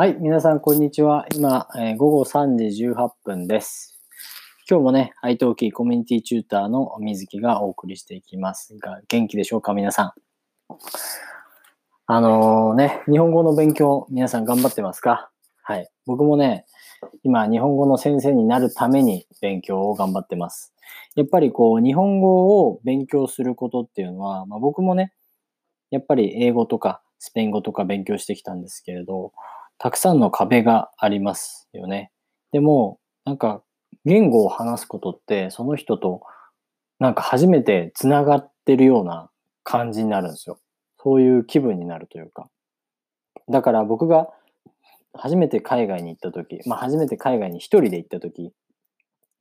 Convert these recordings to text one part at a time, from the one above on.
はい、皆さん、こんにちは。今、えー午後3時18分です。今日もね、iTalki コミュニティチューターの水木がお送りしていきますが、元気でしょうか、皆さん。あのーね、日本語の勉強、皆さん頑張ってますか？はい。僕もね、今、日本語の先生になるために勉強を頑張ってます。やっぱりこう、日本語を勉強することっていうのは、まあ、僕もね、やっぱり英語とかスペイン語とか勉強してきたんですけれど、たくさんの壁がありますよね。でも、なんか、言語を話すことって、その人と、なんか初めて繋がってるような感じになるんですよ。そういう気分になるというか。だから僕が初めて海外に行った時、まあ初めて海外に一人で行った時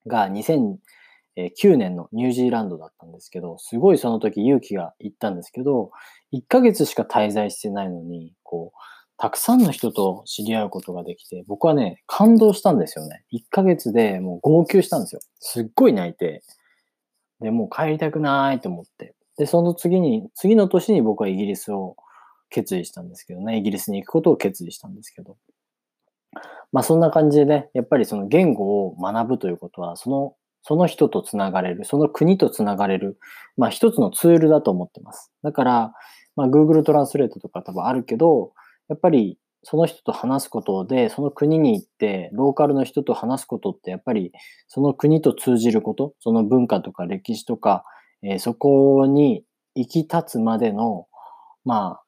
が2009年のニュージーランドだったんですけど、すごいその時勇気が行ったんですけど、1ヶ月しか滞在してないのに、こう、たくさんの人と知り合うことができて、僕はね、感動したんですよね。1ヶ月でもう号泣したんですよ。すっごい泣いて。で、もう帰りたくないと思って。で、その次に、次の年に僕はイギリスを決意したんですけどね、イギリスに行くことを決意したんですけど。まあそんな感じでね、やっぱりその言語を学ぶということは、その、その人とつながれる、その国とつながれる、まあ一つのツールだと思ってます。だから、まあ Google トランスレートとか多分あるけど、やっぱりその人と話すことで、その国に行って、ローカルの人と話すことって、やっぱりその国と通じること、その文化とか歴史とか、えーそこに行き立つまでの、ま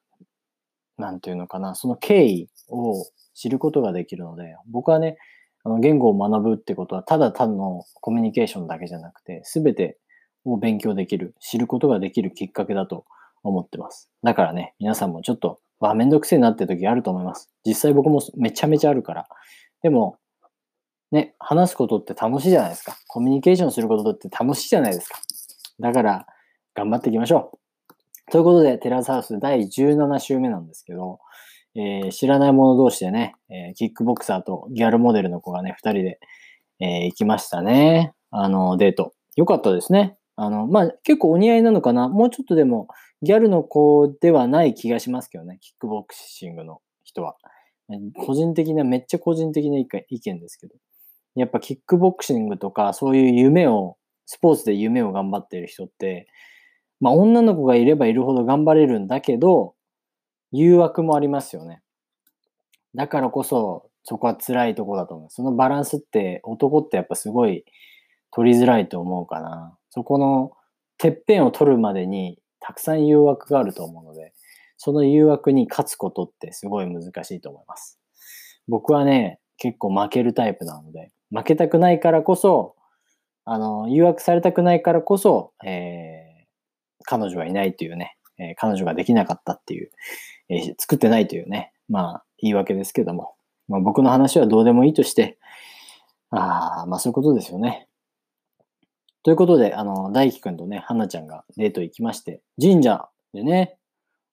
あ、なんていうのかな、その経緯を知ることができるので、僕はね、あの言語を学ぶってことは、ただ単のコミュニケーションだけじゃなくて、すべてを勉強できる、知ることができるきっかけだと思ってます。だからね、皆さんもちょっと、わ、めんどくせえなって時あると思います。実際僕もめちゃめちゃあるから。でも、ね、話すことって楽しいじゃないですか。コミュニケーションすることって楽しいじゃないですか。だから、頑張っていきましょう。ということで、テラスハウス第17週目なんですけど、えー知らない者同士でね、えーキックボクサーとギャルモデルの子がね、二人で、えー行きましたね。あの、デート。よかったですね。あの、まあ、結構お似合いなのかな？もうちょっとでも、ギャルの子ではない気がしますけどね。キックボクシングの人は。個人的な、めっちゃ個人的な意見ですけど。やっぱキックボクシングとか、そういう夢を、スポーツで夢を頑張ってる人って、まあ、女の子がいればいるほど頑張れるんだけど、誘惑もありますよね。だからこそ、そこは辛いとこだと思う。そのバランスって、男ってやっぱすごい取りづらいと思うかな。そこの、てっぺんを取るまでに、たくさん誘惑があると思うので、その誘惑に勝つことってすごい難しいと思います。僕はね、結構負けるタイプなので、負けたくないからこそ、あの、誘惑されたくないからこそ、えー彼女はいないというね、えー彼女ができなかったっていう、えー作ってないというね、まあ、言い訳ですけども、まあ、僕の話はどうでもいいとして、ああ、まあそういうことですよね。ということで、あの、大輝くんとね、花ちゃんがデート行きまして、神社でね、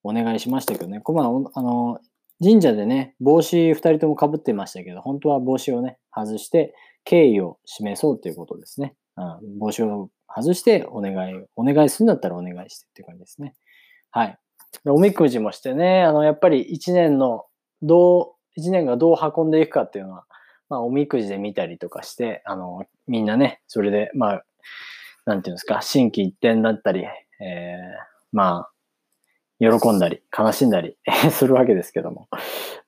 お願いしましたけどね、こまあ、の、神社でね、帽子二人とも被ってましたけど、本当は帽子をね、外して、敬意を示そうということですね。うん、帽子を外してお願い、お願いするんだったらお願いしてっていう感じですね。はい。おみくじもしてね、あの、やっぱり一年の、どう、一年がどう運んでいくかっていうのは、まあ、おみくじで見たりとかして、あの、みんなね、それで、まあ、なんていうんですか、心機一転だったり、えー、まあ、喜んだり、悲しんだり するわけですけども。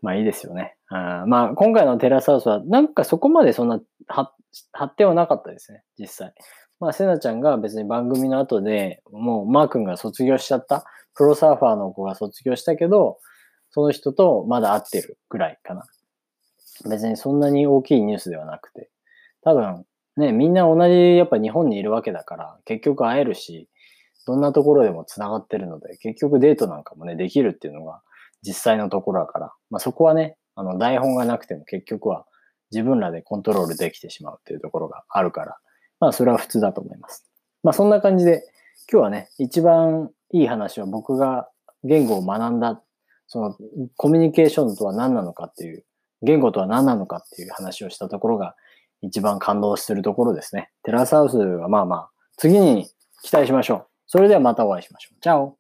まあいいですよね。あまあ今回のテラスハウスはなんかそこまでそんな発発展はなかったですね、実際。まあセナちゃんが別に番組の後でもうマー君が卒業しちゃった、プロサーファーの子が卒業したけど、その人とまだ会ってるぐらいかな。別にそんなに大きいニュースではなくて。多分ね、みんな同じやっぱ日本にいるわけだから、結局会えるし、どんなところでも繋がってるので、結局デートなんかもね、できるっていうのが実際のところだから、まあそこはね、あの台本がなくても結局は自分らでコントロールできてしまうっていうところがあるから、まあそれは普通だと思います。まあそんな感じで、今日はね、一番いい話は僕が言語を学んだ、そのコミュニケーションとは何なのかっていう、言語とは何なのかっていう話をしたところが一番感動するところですね。テラスハウスはまあまあ、次に期待しましょう。それではまたお会いしましょう。チャオ